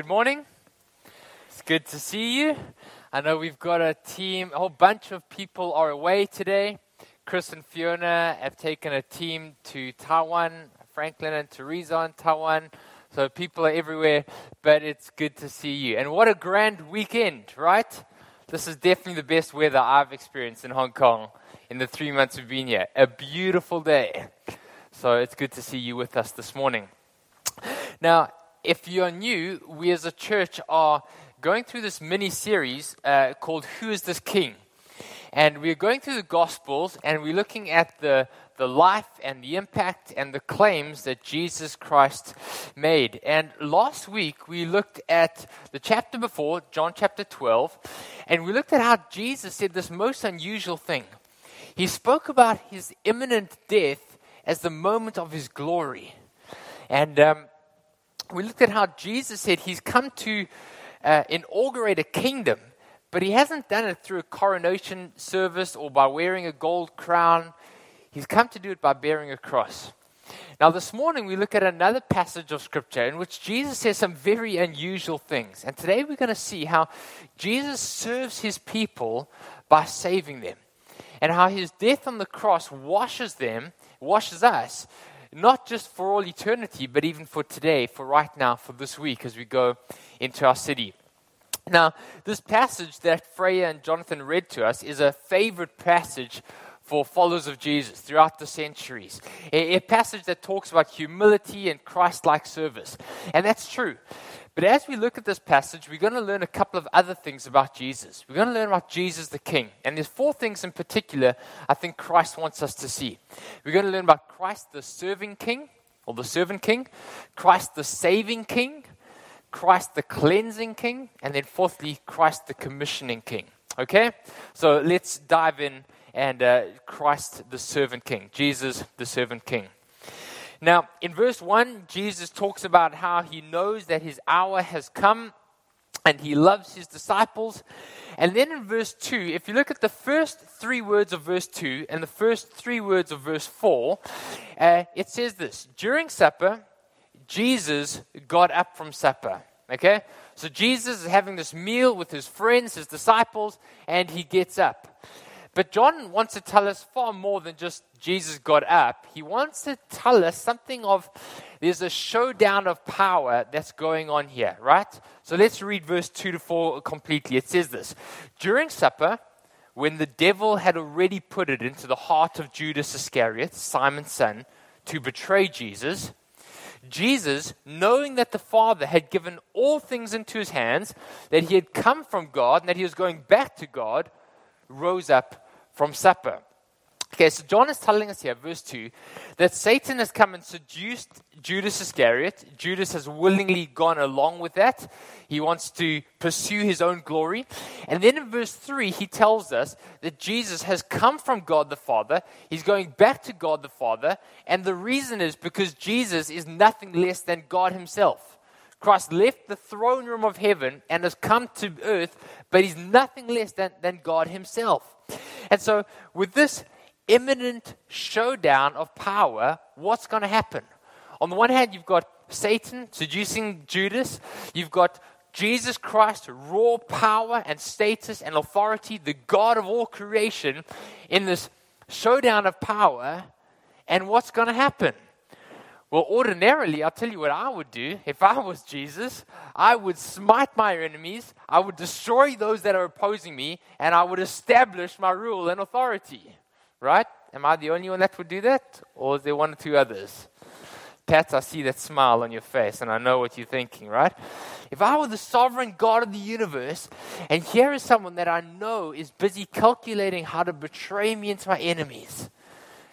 Good morning. It's good to see you. I know we've got a team, a whole bunch of people are away today. Chris and Fiona have taken a team to Taiwan, Franklin and Teresa in Taiwan. So people are everywhere, but it's good to see you. And what a grand weekend, right? This is definitely the best weather I've experienced in Hong Kong in the three months we've been here. A beautiful day. So it's good to see you with us this morning. Now, if you're new, we as a church are going through this mini series uh, called Who is This King? And we're going through the Gospels and we're looking at the, the life and the impact and the claims that Jesus Christ made. And last week we looked at the chapter before, John chapter 12, and we looked at how Jesus said this most unusual thing. He spoke about his imminent death as the moment of his glory. And um, we looked at how Jesus said he's come to uh, inaugurate a kingdom, but he hasn't done it through a coronation service or by wearing a gold crown. He's come to do it by bearing a cross. Now, this morning we look at another passage of Scripture in which Jesus says some very unusual things. And today we're going to see how Jesus serves his people by saving them, and how his death on the cross washes them, washes us, not just for all eternity, but even for today, for right now, for this week as we go into our city. Now, this passage that Freya and Jonathan read to us is a favorite passage for followers of Jesus throughout the centuries. A, a passage that talks about humility and Christ like service. And that's true. But as we look at this passage, we're going to learn a couple of other things about Jesus. We're going to learn about Jesus the King. And there's four things in particular I think Christ wants us to see. We're going to learn about Christ the serving King, or the servant King, Christ the saving King, Christ the cleansing King, and then fourthly, Christ the commissioning King. Okay? So let's dive in and uh, Christ the servant King, Jesus the servant King. Now, in verse 1, Jesus talks about how he knows that his hour has come and he loves his disciples. And then in verse 2, if you look at the first three words of verse 2 and the first three words of verse 4, uh, it says this During supper, Jesus got up from supper. Okay? So Jesus is having this meal with his friends, his disciples, and he gets up. But John wants to tell us far more than just Jesus got up. He wants to tell us something of there's a showdown of power that's going on here, right? So let's read verse 2 to 4 completely. It says this During supper, when the devil had already put it into the heart of Judas Iscariot, Simon's son, to betray Jesus, Jesus, knowing that the Father had given all things into his hands, that he had come from God, and that he was going back to God, rose up from supper. Okay, so John is telling us here, verse 2, that Satan has come and seduced Judas Iscariot. Judas has willingly gone along with that. He wants to pursue his own glory. And then in verse 3, he tells us that Jesus has come from God the Father. He's going back to God the Father. And the reason is because Jesus is nothing less than God himself. Christ left the throne room of heaven and has come to earth, but he's nothing less than, than God himself. And so, with this imminent showdown of power, what's going to happen? On the one hand, you've got Satan seducing Judas, you've got Jesus Christ, raw power and status and authority, the God of all creation, in this showdown of power. And what's going to happen? Well, ordinarily, I'll tell you what I would do if I was Jesus. I would smite my enemies, I would destroy those that are opposing me, and I would establish my rule and authority. Right? Am I the only one that would do that? Or is there one or two others? Pat, I see that smile on your face, and I know what you're thinking, right? If I were the sovereign God of the universe, and here is someone that I know is busy calculating how to betray me into my enemies,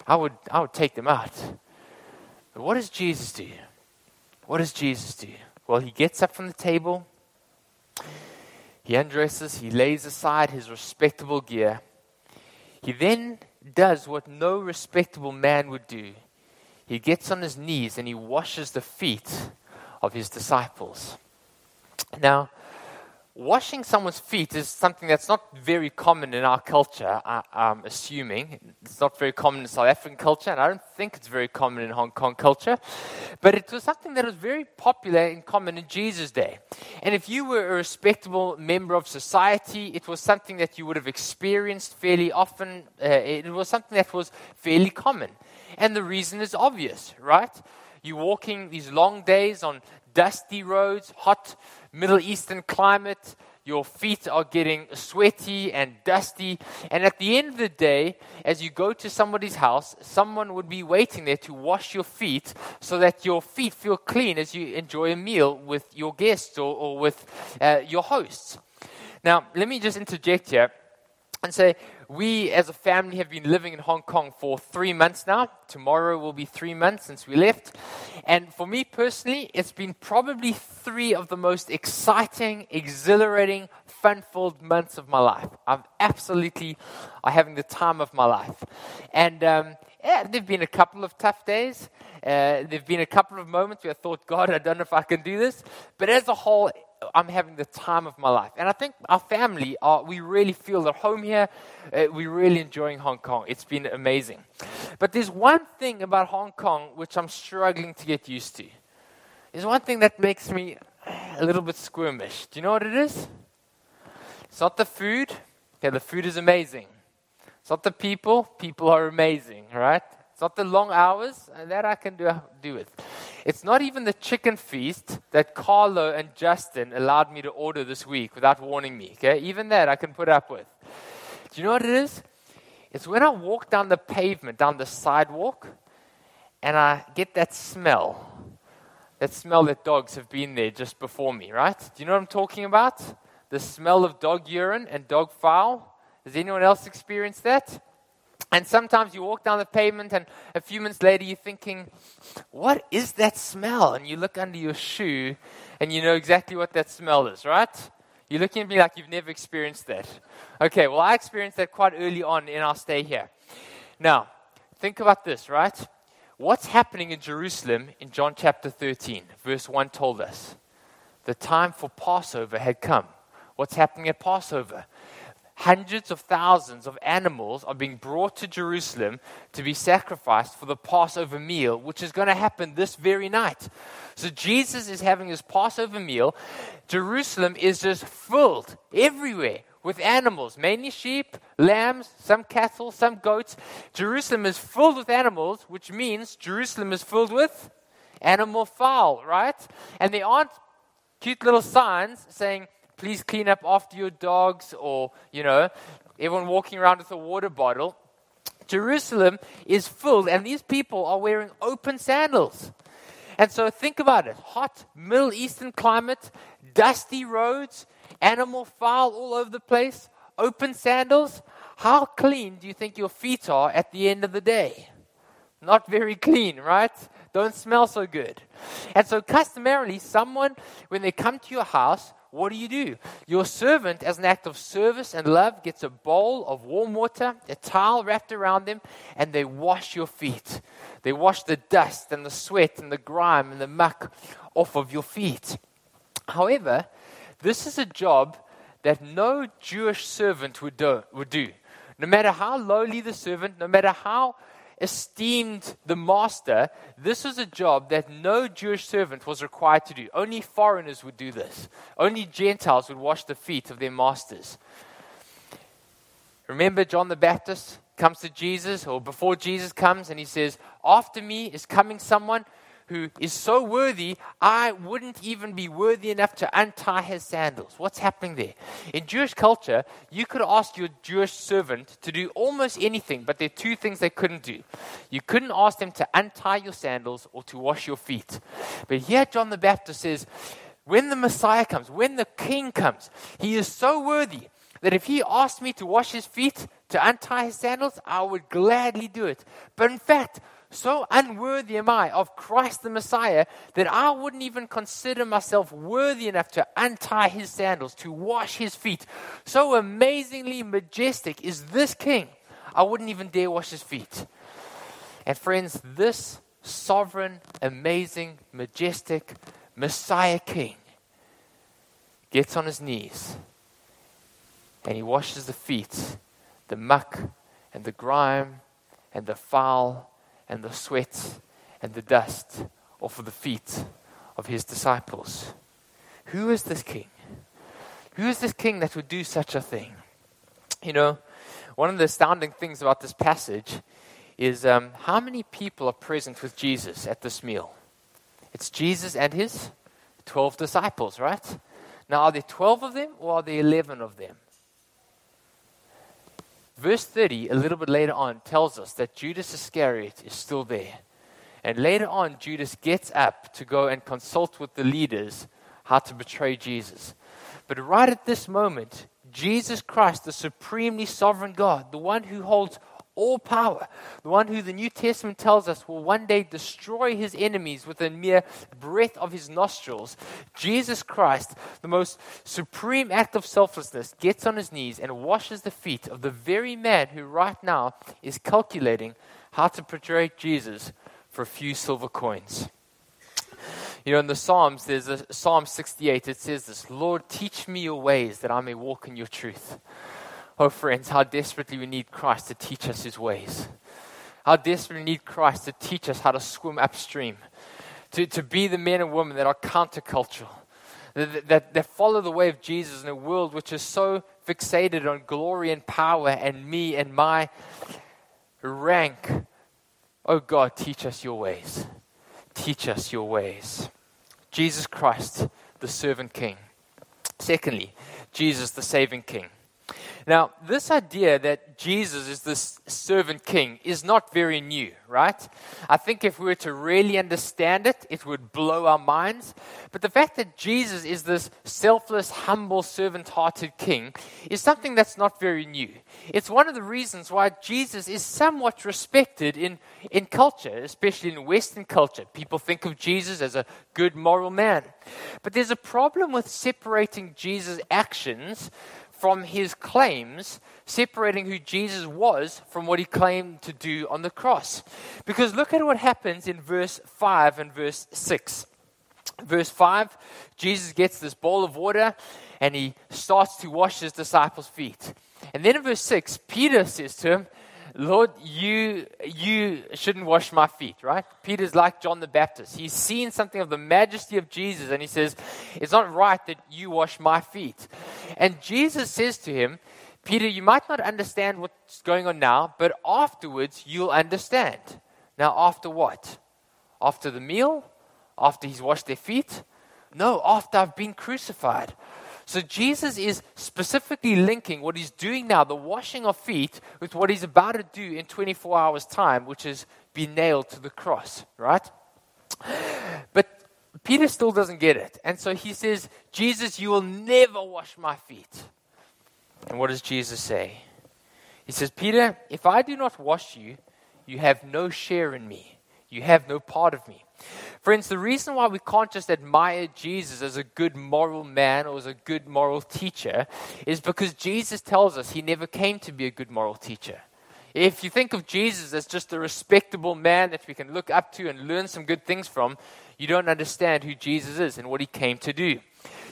I would, I would take them out. But what does Jesus do? What does Jesus do? Well, he gets up from the table, he undresses, he lays aside his respectable gear. He then does what no respectable man would do. He gets on his knees and he washes the feet of his disciples. Now, washing someone's feet is something that's not very common in our culture, I, am assuming. It's not very common in South African culture, and I don't think it's very common in Hong Kong culture. But it was something that was very popular and common in Jesus' day. And if you were a respectable member of society, it was something that you would have experienced fairly often. Uh, it was something that was fairly common. And the reason is obvious, right? You're walking these long days on dusty roads, hot Middle Eastern climate. Your feet are getting sweaty and dusty. And at the end of the day, as you go to somebody's house, someone would be waiting there to wash your feet so that your feet feel clean as you enjoy a meal with your guests or, or with uh, your hosts. Now, let me just interject here and say, we as a family have been living in Hong Kong for three months now. Tomorrow will be three months since we left. And for me personally, it's been probably three of the most exciting, exhilarating, fun filled months of my life. I'm absolutely I'm having the time of my life. And um, yeah, there have been a couple of tough days. Uh, there have been a couple of moments where I thought, God, I don't know if I can do this. But as a whole, I'm having the time of my life. And I think our family, are, we really feel at home here. Uh, we're really enjoying Hong Kong. It's been amazing. But there's one thing about Hong Kong which I'm struggling to get used to. There's one thing that makes me a little bit squirmish. Do you know what it is? It's not the food. Okay, the food is amazing. It's not the people. People are amazing, right? It's not the long hours. and That I can do, do with. It's not even the chicken feast that Carlo and Justin allowed me to order this week without warning me. Okay, even that I can put up with. Do you know what it is? It's when I walk down the pavement, down the sidewalk, and I get that smell. That smell that dogs have been there just before me, right? Do you know what I'm talking about? The smell of dog urine and dog foul. Has anyone else experienced that? And sometimes you walk down the pavement, and a few minutes later, you're thinking, What is that smell? And you look under your shoe, and you know exactly what that smell is, right? You're looking at me like you've never experienced that. Okay, well, I experienced that quite early on in our stay here. Now, think about this, right? What's happening in Jerusalem in John chapter 13? Verse 1 told us the time for Passover had come. What's happening at Passover? Hundreds of thousands of animals are being brought to Jerusalem to be sacrificed for the Passover meal, which is going to happen this very night. So Jesus is having his Passover meal. Jerusalem is just filled everywhere with animals, mainly sheep, lambs, some cattle, some goats. Jerusalem is filled with animals, which means Jerusalem is filled with animal foul, right? And there aren't cute little signs saying, please clean up after your dogs, or, you know, everyone walking around with a water bottle. Jerusalem is filled, and these people are wearing open sandals. And so think about it hot Middle Eastern climate, dusty roads, animal foul all over the place, open sandals. How clean do you think your feet are at the end of the day? Not very clean, right? Don't smell so good. And so, customarily, someone, when they come to your house, what do you do? Your servant, as an act of service and love, gets a bowl of warm water, a towel wrapped around them, and they wash your feet. They wash the dust and the sweat and the grime and the muck off of your feet. However, this is a job that no Jewish servant would do. Would do. No matter how lowly the servant, no matter how esteemed the master, this was a job that no Jewish servant was required to do. Only foreigners would do this. Only Gentiles would wash the feet of their masters. Remember, John the Baptist comes to Jesus, or before Jesus comes, and he says, After me is coming someone who is so worthy, I wouldn't even be worthy enough to untie his sandals. What's happening there? In Jewish culture, you could ask your Jewish servant to do almost anything, but there are two things they couldn't do. You couldn't ask them to untie your sandals or to wash your feet. But here, John the Baptist says, when the Messiah comes, when the King comes, he is so worthy that if he asked me to wash his feet, to untie his sandals, I would gladly do it. But in fact, so unworthy am I of Christ the Messiah that I wouldn't even consider myself worthy enough to untie his sandals, to wash his feet. So amazingly majestic is this king, I wouldn't even dare wash his feet. And friends, this sovereign, amazing, majestic Messiah king gets on his knees and he washes the feet, the muck and the grime and the foul and the sweat and the dust off of the feet of his disciples. Who is this king? Who is this king that would do such a thing? You know, one of the astounding things about this passage is um, how many people are present with Jesus at this meal? It's Jesus and his 12 disciples, right? Now, are there 12 of them or are there 11 of them? Verse 30, a little bit later on, tells us that Judas Iscariot is still there. And later on, Judas gets up to go and consult with the leaders how to betray Jesus. But right at this moment, Jesus Christ, the supremely sovereign God, the one who holds all power, the one who the New Testament tells us will one day destroy his enemies with a mere breath of his nostrils, Jesus Christ, the most supreme act of selflessness, gets on his knees and washes the feet of the very man who right now is calculating how to portray Jesus for a few silver coins. You know, in the Psalms, there's a Psalm 68, it says this Lord, teach me your ways that I may walk in your truth. Oh, friends, how desperately we need Christ to teach us his ways. How desperately we need Christ to teach us how to swim upstream, to, to be the men and women that are countercultural, that, that, that follow the way of Jesus in a world which is so fixated on glory and power and me and my rank. Oh God, teach us your ways. Teach us your ways. Jesus Christ, the servant king. Secondly, Jesus, the saving king. Now, this idea that Jesus is this servant king is not very new, right? I think if we were to really understand it, it would blow our minds. But the fact that Jesus is this selfless, humble, servant hearted king is something that's not very new. It's one of the reasons why Jesus is somewhat respected in, in culture, especially in Western culture. People think of Jesus as a good moral man. But there's a problem with separating Jesus' actions from his claims, separating who Jesus was from what he claimed to do on the cross. Because look at what happens in verse 5 and verse 6. Verse 5, Jesus gets this bowl of water and he starts to wash his disciples' feet. And then in verse 6, Peter says to him, Lord, you, you shouldn't wash my feet, right? Peter's like John the Baptist. He's seen something of the majesty of Jesus and he says, It's not right that you wash my feet. And Jesus says to him, Peter, you might not understand what's going on now, but afterwards you'll understand. Now, after what? After the meal? After he's washed their feet? No, after I've been crucified. So Jesus is specifically linking what he's doing now, the washing of feet, with what he's about to do in 24 hours' time, which is be nailed to the cross, right? But Peter still doesn't get it. And so he says, Jesus, you will never wash my feet. And what does Jesus say? He says, Peter, if I do not wash you, you have no share in me. You have no part of me. Friends, the reason why we can't just admire Jesus as a good moral man or as a good moral teacher is because Jesus tells us he never came to be a good moral teacher. If you think of Jesus as just a respectable man that we can look up to and learn some good things from, you don't understand who Jesus is and what he came to do.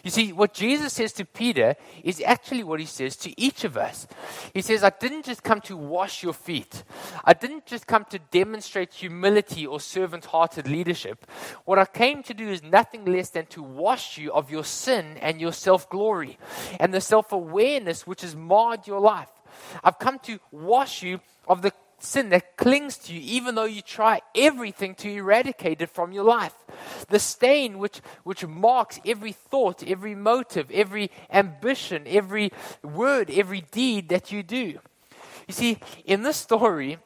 You see, what Jesus says to Peter is actually what he says to each of us. He says, I didn't just come to wash your feet, I didn't just come to demonstrate humility or servant hearted leadership. What I came to do is nothing less than to wash you of your sin and your self glory and the self awareness which has marred your life. I've come to wash you of the sin that clings to you, even though you try everything to eradicate it from your life. The stain which, which marks every thought, every motive, every ambition, every word, every deed that you do. You see, in this story,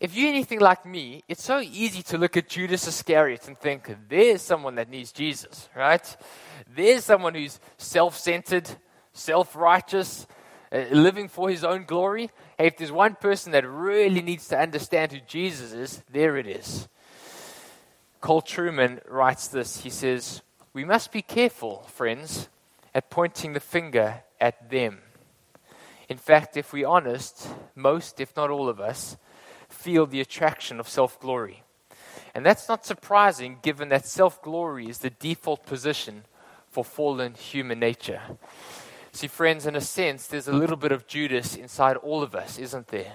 if you're anything like me, it's so easy to look at Judas Iscariot and think, there's someone that needs Jesus, right? There's someone who's self centered, self righteous, Uh, living for his own glory. Hey, if there's one person that really needs to understand who Jesus is, there it is. Carl Trueman writes this. He says, We must be careful, friends, at pointing the finger at them. In fact, if we're honest, most, if not all of us, feel the attraction of self glory. And that's not surprising given that self glory is the default position for fallen human nature. See, friends, in a sense, there's a little bit of Judas inside all of us, isn't there?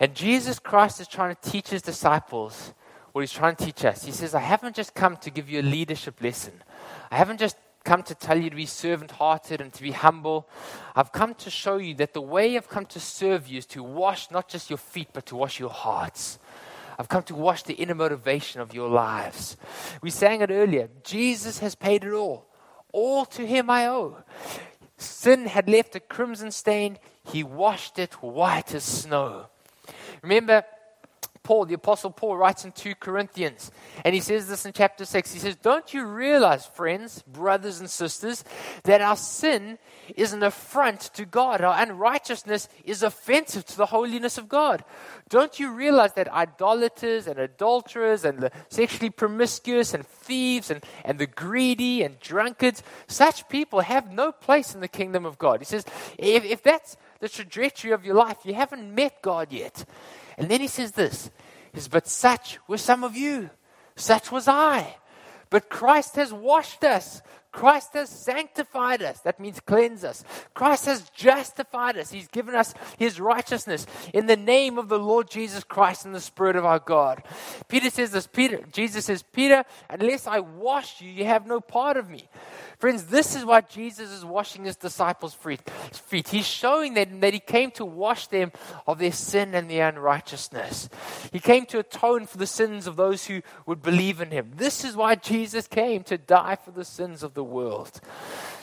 And Jesus Christ is trying to teach his disciples what he's trying to teach us. He says, I haven't just come to give you a leadership lesson. I haven't just come to tell you to be servant hearted and to be humble. I've come to show you that the way I've come to serve you is to wash not just your feet, but to wash your hearts. I've come to wash the inner motivation of your lives. We sang it earlier. Jesus has paid it all. All to him I owe. Sin had left a crimson stain. He washed it white as snow. Remember, Paul, the Apostle Paul, writes in 2 Corinthians, and he says this in chapter 6. He says, Don't you realize, friends, brothers and sisters, that our sin is an affront to God? Our unrighteousness is offensive to the holiness of God. Don't you realize that idolaters and adulterers and the sexually promiscuous and thieves and, and the greedy and drunkards, such people have no place in the kingdom of God? He says, If, if that's the trajectory of your life, you haven't met God yet. And then he says this is but such were some of you, such was I. But Christ has washed us. Christ has sanctified us. That means cleanse us. Christ has justified us. He's given us his righteousness in the name of the Lord Jesus Christ and the Spirit of our God. Peter says this, Peter, Jesus says, Peter, unless I wash you, you have no part of me. Friends, this is why Jesus is washing his disciples' feet. He's showing them that he came to wash them of their sin and their unrighteousness. He came to atone for the sins of those who would believe in him. This is why Jesus came to die for the sins of the world.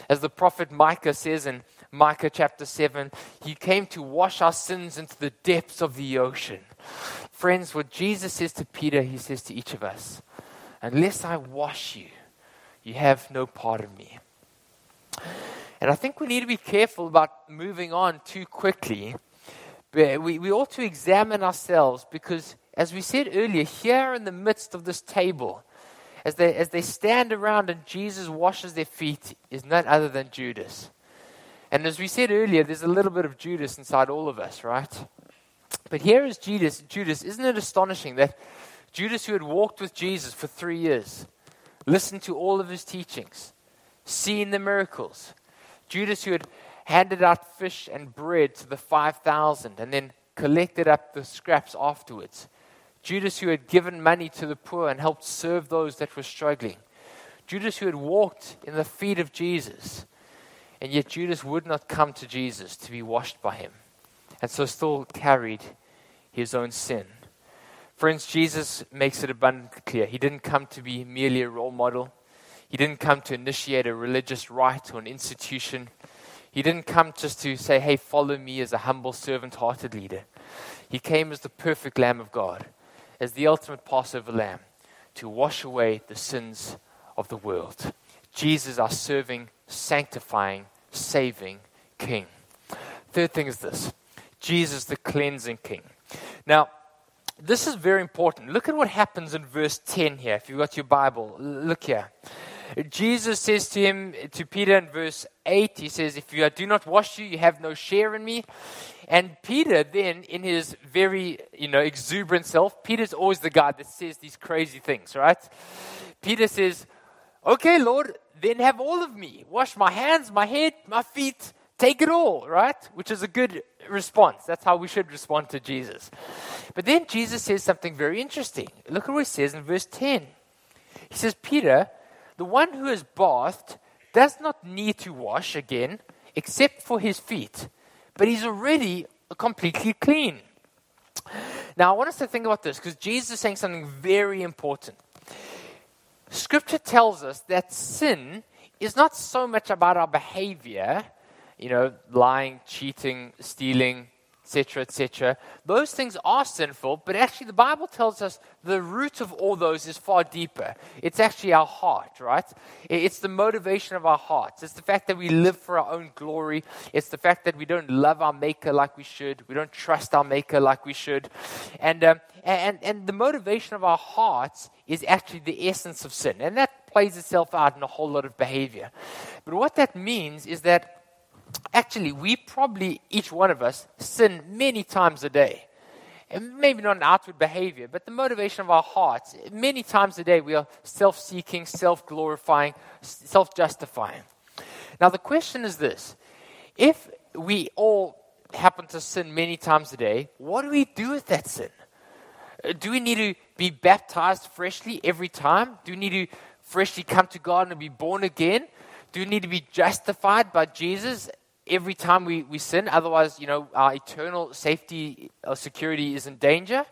As the prophet Micah says in Micah chapter 7, he came to wash our sins into the depths of the ocean. Friends, what Jesus says to Peter, he says to each of us Unless I wash you, you have no part of me. And I think we need to be careful about moving on too quickly. We, we ought to examine ourselves because, as we said earlier, here in the midst of this table, as they, as they stand around and Jesus washes their feet, is none other than Judas. And as we said earlier, there's a little bit of Judas inside all of us, right? But here is Judas. Judas, isn't it astonishing that Judas, who had walked with Jesus for three years, listened to all of his teachings, seen the miracles. Judas, who had handed out fish and bread to the 5,000 and then collected up the scraps afterwards. Judas, who had given money to the poor and helped serve those that were struggling. Judas, who had walked in the feet of Jesus. And yet, Judas would not come to Jesus to be washed by him, and so still carried his own sin. Friends, Jesus makes it abundantly clear. He didn't come to be merely a role model. He didn't come to initiate a religious rite or an institution. He didn't come just to say, hey, follow me as a humble, servant hearted leader. He came as the perfect Lamb of God, as the ultimate Passover lamb, to wash away the sins of the world. Jesus, our serving, sanctifying, saving King. Third thing is this Jesus, the cleansing King. Now, this is very important. Look at what happens in verse 10 here. If you've got your Bible, look here. Jesus says to him, to Peter in verse 8, he says, If you do not wash you, you have no share in me. And Peter, then, in his very, you know, exuberant self, Peter's always the guy that says these crazy things, right? Peter says, Okay, Lord, then have all of me. Wash my hands, my head, my feet, take it all, right? Which is a good response. That's how we should respond to Jesus. But then Jesus says something very interesting. Look at what he says in verse 10. He says, Peter, the one who is bathed does not need to wash again except for his feet, but he's already completely clean. Now, I want us to think about this because Jesus is saying something very important. Scripture tells us that sin is not so much about our behavior you know, lying, cheating, stealing, etc., etc. Those things are sinful, but actually the Bible tells us the root of all those is far deeper. It's actually our heart, right? It's the motivation of our hearts. It's the fact that we live for our own glory. It's the fact that we don't love our Maker like we should. We don't trust our Maker like we should. And, um, and, and the motivation of our hearts is actually the essence of sin. And that plays itself out in a whole lot of behavior. But what that means is that actually, we probably, each one of us, sin many times a day. And maybe not an outward behavior, but the motivation of our hearts. Many times a day, we are self seeking, self glorifying, self justifying. Now, the question is this if we all happen to sin many times a day, what do we do with that sin? Do we need to be baptized freshly every time? Do we need to freshly come to God and be born again? Do we need to be justified by Jesus every time we, we sin? Otherwise, you know, our eternal safety or security is in danger.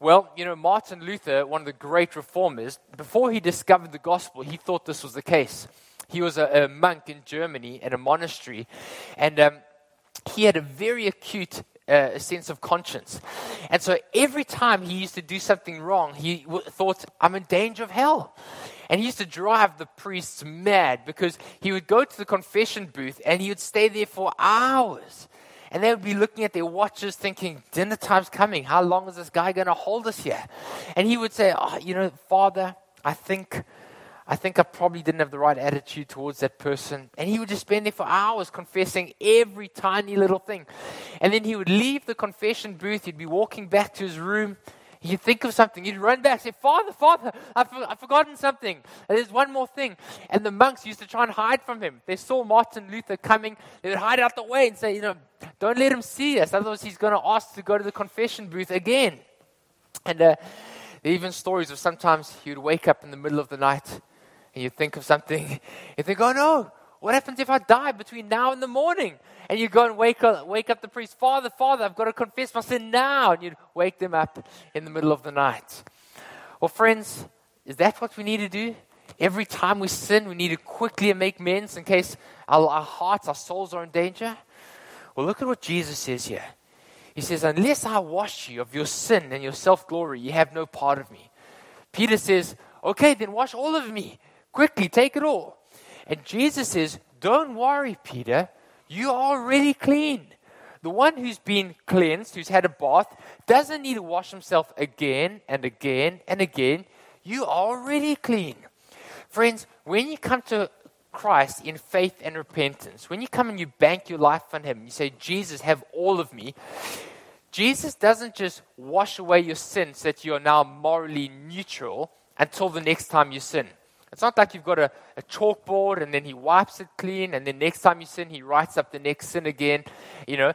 Well, you know, Martin Luther, one of the great reformers, before he discovered the gospel, he thought this was the case. He was a, a monk in Germany at a monastery, and um, he had a very acute uh, sense of conscience. And so every time he used to do something wrong, he w- thought, I'm in danger of hell. And he used to drive the priests mad because he would go to the confession booth and he would stay there for hours. And they would be looking at their watches thinking, dinner time's coming. How long is this guy going to hold us here? And he would say, oh, you know, Father, I think I think I probably didn't have the right attitude towards that person. And he would just spend there for hours confessing every tiny little thing. And then he would leave the confession booth, he'd be walking back to his room. He'd think of something. He'd run back, and say, Father, Father, I've, I've forgotten something. And there's one more thing. And the monks used to try and hide from him. They saw Martin Luther coming. They would hide out the way and say, you know, don't let him see us. Otherwise, he's going to ask to go to the confession booth again. And uh, there even stories of sometimes he would wake up in the middle of the night and you think of something, you think, oh no, what happens if I die between now and the morning? And you go and wake up, wake up the priest, Father, Father, I've got to confess my sin now. And you'd wake them up in the middle of the night. Well, friends, is that what we need to do? Every time we sin, we need to quickly make amends in case our, our hearts, our souls are in danger? Well, look at what Jesus says here. He says, Unless I wash you of your sin and your self glory, you have no part of me. Peter says, Okay, then wash all of me. Quickly, take it all. And Jesus says, Don't worry, Peter. You are already clean. The one who's been cleansed, who's had a bath, doesn't need to wash himself again and again and again. You are already clean. Friends, when you come to Christ in faith and repentance, when you come and you bank your life on Him, you say, Jesus, have all of me. Jesus doesn't just wash away your sins that you are now morally neutral until the next time you sin. It's not like you've got a, a chalkboard and then he wipes it clean and then next time you sin, he writes up the next sin again. You know,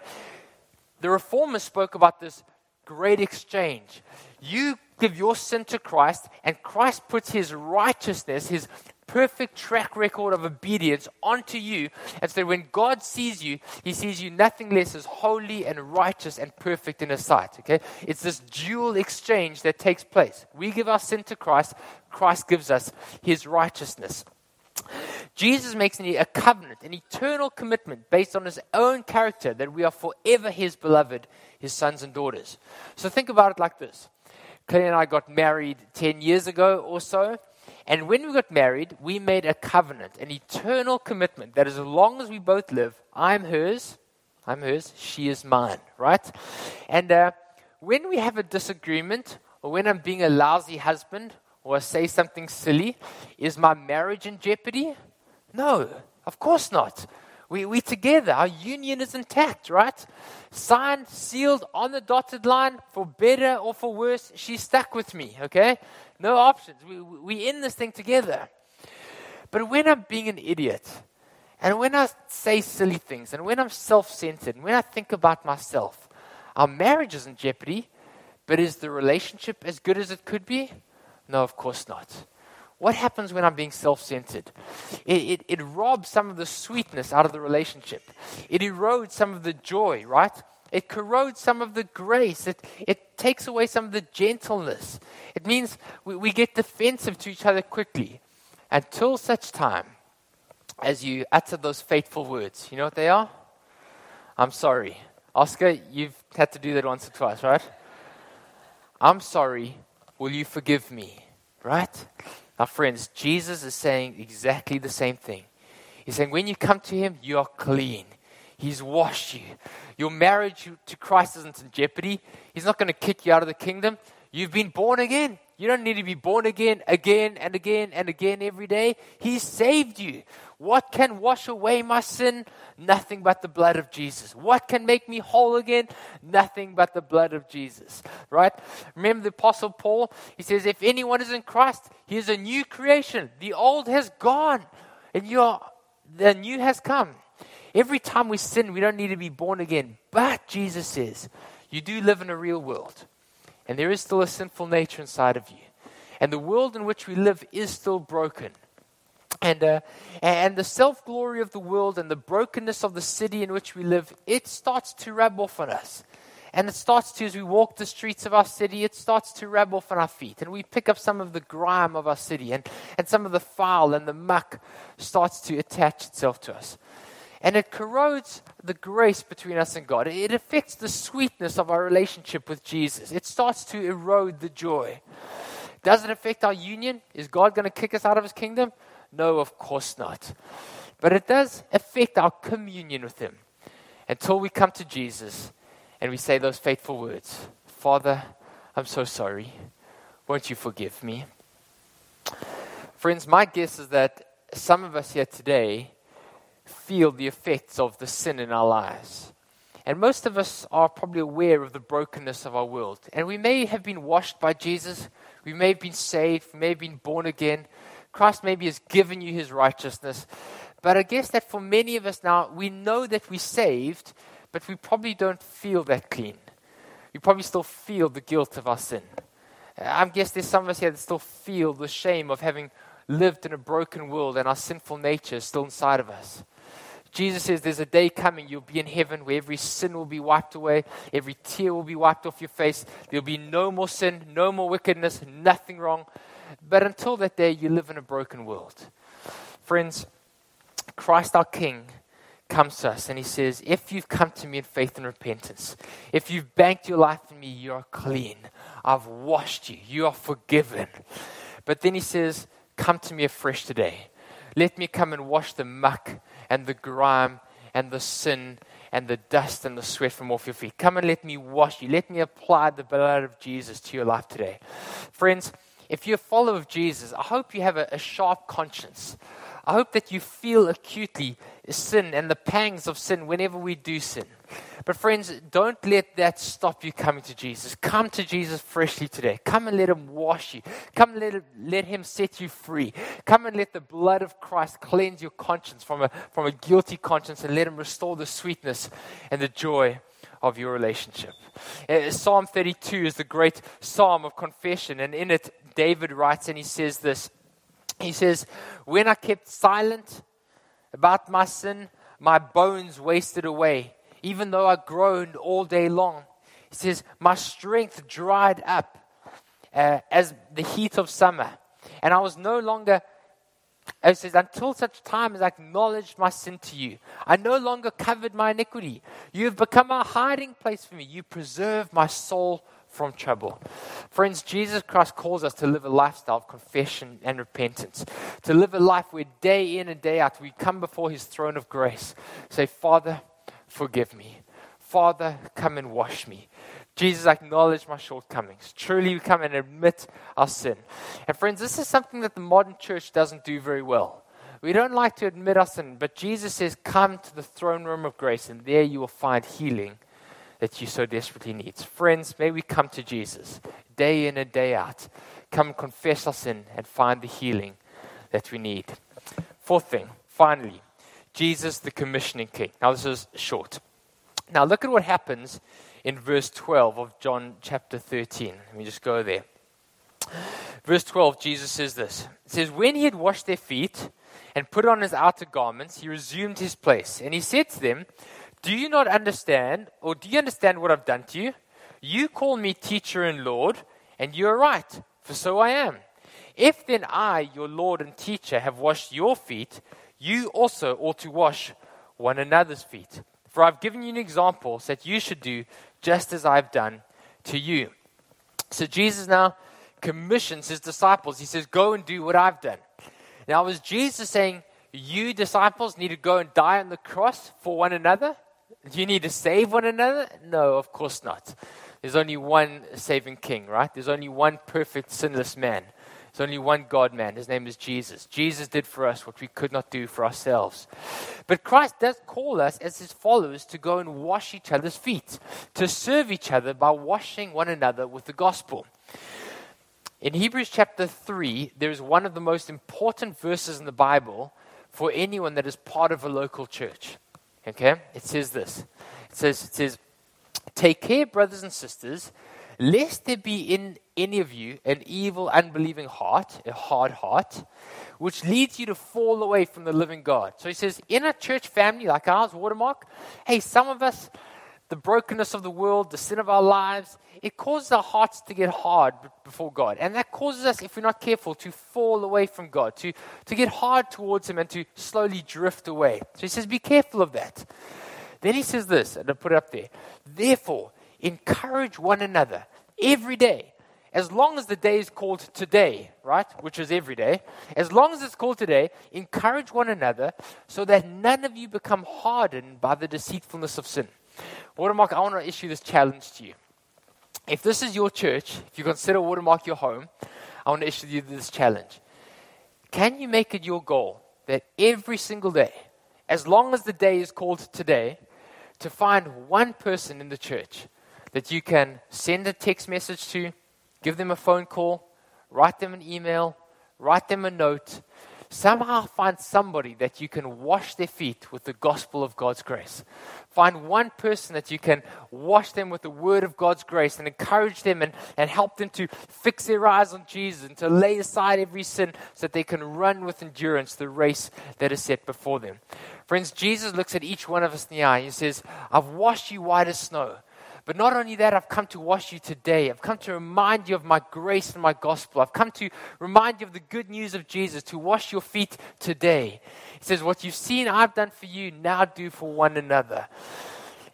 the reformers spoke about this great exchange. You give your sin to Christ, and Christ puts his righteousness, his perfect track record of obedience onto you. And so when God sees you, he sees you nothing less as holy and righteous and perfect in his sight. Okay? It's this dual exchange that takes place. We give our sin to Christ, Christ gives us his righteousness. Jesus makes a covenant, an eternal commitment based on his own character that we are forever his beloved, his sons and daughters. So think about it like this Claire and I got married 10 years ago or so. And when we got married, we made a covenant, an eternal commitment that as long as we both live, I'm hers, I'm hers, she is mine, right? And uh, when we have a disagreement, or when I'm being a lousy husband, or I say something silly, is my marriage in jeopardy? No, of course not. We, we together. Our union is intact, right? Signed, sealed on the dotted line for better or for worse. She's stuck with me, okay? No options. We, we in this thing together. But when I'm being an idiot, and when I say silly things, and when I'm self centered, and when I think about myself, our marriage is in jeopardy, but is the relationship as good as it could be? No, of course not. What happens when I'm being self centered? It, it, it, robs some of the sweetness out of the relationship. It erodes some of the joy, right? It corrodes some of the grace. It, it takes away some of the gentleness. It means we, we get defensive to each other quickly until such time as you utter those fateful words. You know what they are? I'm sorry. Oscar, you've had to do that once or twice, right? I'm sorry. Will you forgive me? Right? Now, friends, Jesus is saying exactly the same thing. He's saying, when you come to Him, you are clean. He's washed you. Your marriage to Christ isn't in jeopardy. He's not going to kick you out of the kingdom. You've been born again. You don't need to be born again, again and again and again every day. He saved you. What can wash away my sin? Nothing but the blood of Jesus. What can make me whole again? Nothing but the blood of Jesus. Right? Remember the Apostle Paul? He says, If anyone is in Christ, he is a new creation. The old has gone, and you're, the new has come. Every time we sin, we don't need to be born again. But Jesus says, You do live in a real world, and there is still a sinful nature inside of you. And the world in which we live is still broken. And, uh, and the self glory of the world and the brokenness of the city in which we live, it starts to rub off on us. And it starts to, as we walk the streets of our city, it starts to rub off on our feet. And we pick up some of the grime of our city, and, and some of the foul and the muck starts to attach itself to us. And it corrodes the grace between us and God. It affects the sweetness of our relationship with Jesus. It starts to erode the joy. Does it affect our union? Is God going to kick us out of his kingdom? No, of course not. But it does affect our communion with Him until we come to Jesus and we say those faithful words Father, I'm so sorry. Won't you forgive me? Friends, my guess is that some of us here today feel the effects of the sin in our lives. And most of us are probably aware of the brokenness of our world. And we may have been washed by Jesus. We may have been saved. We may have been born again. Christ maybe has given you his righteousness. But I guess that for many of us now, we know that we're saved, but we probably don't feel that clean. We probably still feel the guilt of our sin. I guess there's some of us here that still feel the shame of having lived in a broken world and our sinful nature is still inside of us. Jesus says there's a day coming, you'll be in heaven where every sin will be wiped away, every tear will be wiped off your face. There'll be no more sin, no more wickedness, nothing wrong. But until that day, you live in a broken world. Friends, Christ our King comes to us and he says, If you've come to me in faith and repentance, if you've banked your life in me, you are clean. I've washed you. You are forgiven. But then he says, Come to me afresh today. Let me come and wash the muck and the grime and the sin and the dust and the sweat from off your feet. Come and let me wash you. Let me apply the blood of Jesus to your life today. Friends, if you're a follower of Jesus, I hope you have a, a sharp conscience. I hope that you feel acutely sin and the pangs of sin whenever we do sin. But, friends, don't let that stop you coming to Jesus. Come to Jesus freshly today. Come and let Him wash you. Come and let him, let him set you free. Come and let the blood of Christ cleanse your conscience from a, from a guilty conscience and let Him restore the sweetness and the joy of your relationship. Uh, psalm 32 is the great psalm of confession, and in it, David writes and he says this He says, When I kept silent about my sin, my bones wasted away, even though I groaned all day long. He says, My strength dried up uh, as the heat of summer, and I was no longer it says, Until such time as I acknowledged my sin to you, I no longer covered my iniquity. You have become a hiding place for me. You preserve my soul from trouble. Friends, Jesus Christ calls us to live a lifestyle of confession and repentance, to live a life where day in and day out we come before his throne of grace. Say, Father, forgive me. Father, come and wash me. Jesus, acknowledge my shortcomings. Truly, we come and admit our sin. And friends, this is something that the modern church doesn't do very well. We don't like to admit our sin, but Jesus says, Come to the throne room of grace, and there you will find healing that you so desperately need. Friends, may we come to Jesus day in and day out. Come confess our sin and find the healing that we need. Fourth thing, finally, Jesus, the commissioning king. Now, this is short. Now, look at what happens in verse 12 of John chapter 13. Let me just go there. Verse 12, Jesus says this. It says, When he had washed their feet and put on his outer garments, he resumed his place. And he said to them, Do you not understand, or do you understand what I've done to you? You call me teacher and Lord, and you are right, for so I am. If then I, your Lord and teacher, have washed your feet, you also ought to wash one another's feet. For I've given you an example so that you should do just as I've done to you. So Jesus now commissions his disciples. He says, Go and do what I've done. Now, was Jesus saying, You disciples need to go and die on the cross for one another? Do you need to save one another? No, of course not. there's only one saving king, right? There's only one perfect, sinless man. There's only one God man. His name is Jesus. Jesus did for us what we could not do for ourselves. But Christ does call us as his followers to go and wash each other's feet, to serve each other by washing one another with the gospel. In Hebrews chapter 3, there is one of the most important verses in the Bible for anyone that is part of a local church. Okay? It says this. It says, it says, Take care, brothers and sisters, lest there be in any of you an evil, unbelieving heart, a hard heart, which leads you to fall away from the living God. So he says, in a church family like ours, Watermark, hey, some of us, the brokenness of the world, the sin of our lives, it causes our hearts to get hard before God. And that causes us, if we're not careful, to fall away from God, to, to get hard towards Him and to slowly drift away. So he says, be careful of that. Then he says this, and I put it up there. Therefore, encourage one another every day. As long as the day is called today, right? Which is every day. As long as it's called today, encourage one another so that none of you become hardened by the deceitfulness of sin. Watermark, I want to issue this challenge to you. If this is your church, if you consider Watermark your home, I want to issue you this challenge. Can you make it your goal that every single day, as long as the day is called today, to find one person in the church that you can send a text message to, give them a phone call, write them an email, write them a note. Somehow find somebody that you can wash their feet with the gospel of God's grace. Find one person that you can wash them with the word of God's grace and encourage them and, and help them to fix their eyes on Jesus and to lay aside every sin so that they can run with endurance the race that is set before them. Friends, Jesus looks at each one of us in the eye and he says, I've washed you white as snow. But not only that, I've come to wash you today. I've come to remind you of my grace and my gospel. I've come to remind you of the good news of Jesus, to wash your feet today. He says, What you've seen I've done for you, now do for one another.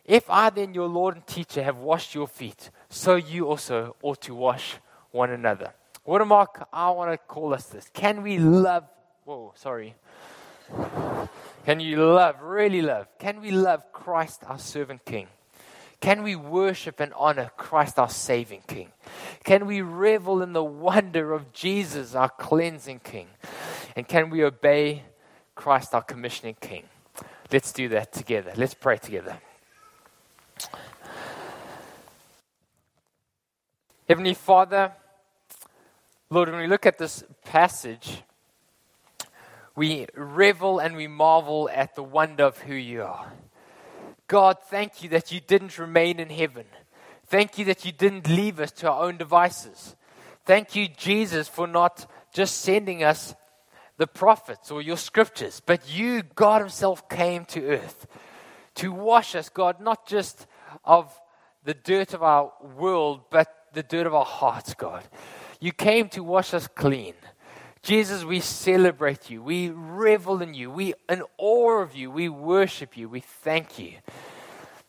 If I, then, your Lord and teacher, have washed your feet, so you also ought to wash one another. Watermark, I want to call us this. Can we love? Whoa, sorry. Can you love, really love? Can we love Christ, our servant King? Can we worship and honor Christ, our saving King? Can we revel in the wonder of Jesus, our cleansing King? And can we obey Christ, our commissioning King? Let's do that together. Let's pray together. Heavenly Father, Lord, when we look at this passage, we revel and we marvel at the wonder of who you are. God, thank you that you didn't remain in heaven. Thank you that you didn't leave us to our own devices. Thank you, Jesus, for not just sending us the prophets or your scriptures, but you, God Himself, came to earth to wash us, God, not just of the dirt of our world, but the dirt of our hearts, God. You came to wash us clean. Jesus, we celebrate you. We revel in you. We in awe of you. We worship you. We thank you.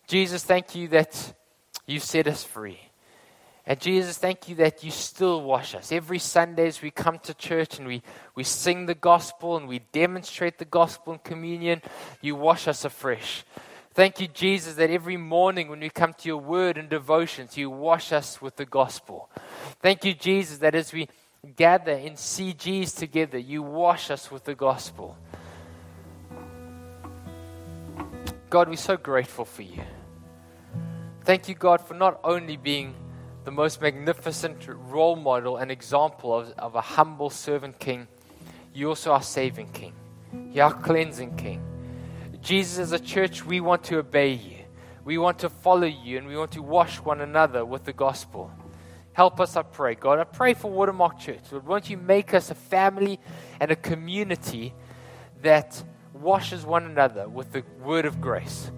Jesus, thank you that you set us free. And Jesus, thank you that you still wash us. Every Sunday as we come to church and we, we sing the gospel and we demonstrate the gospel in communion, you wash us afresh. Thank you, Jesus, that every morning when we come to your word and devotions, you wash us with the gospel. Thank you, Jesus, that as we gather in CGs together, you wash us with the gospel. God, we're so grateful for you. Thank you, God, for not only being the most magnificent role model and example of, of a humble servant king, you also are saving king. You are cleansing king. Jesus, as a church, we want to obey you. We want to follow you and we want to wash one another with the gospel. Help us, I pray, God. I pray for Watermark Church. Lord, won't you make us a family and a community that washes one another with the word of grace,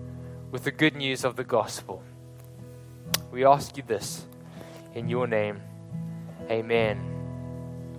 with the good news of the gospel. We ask you this in your name. Amen.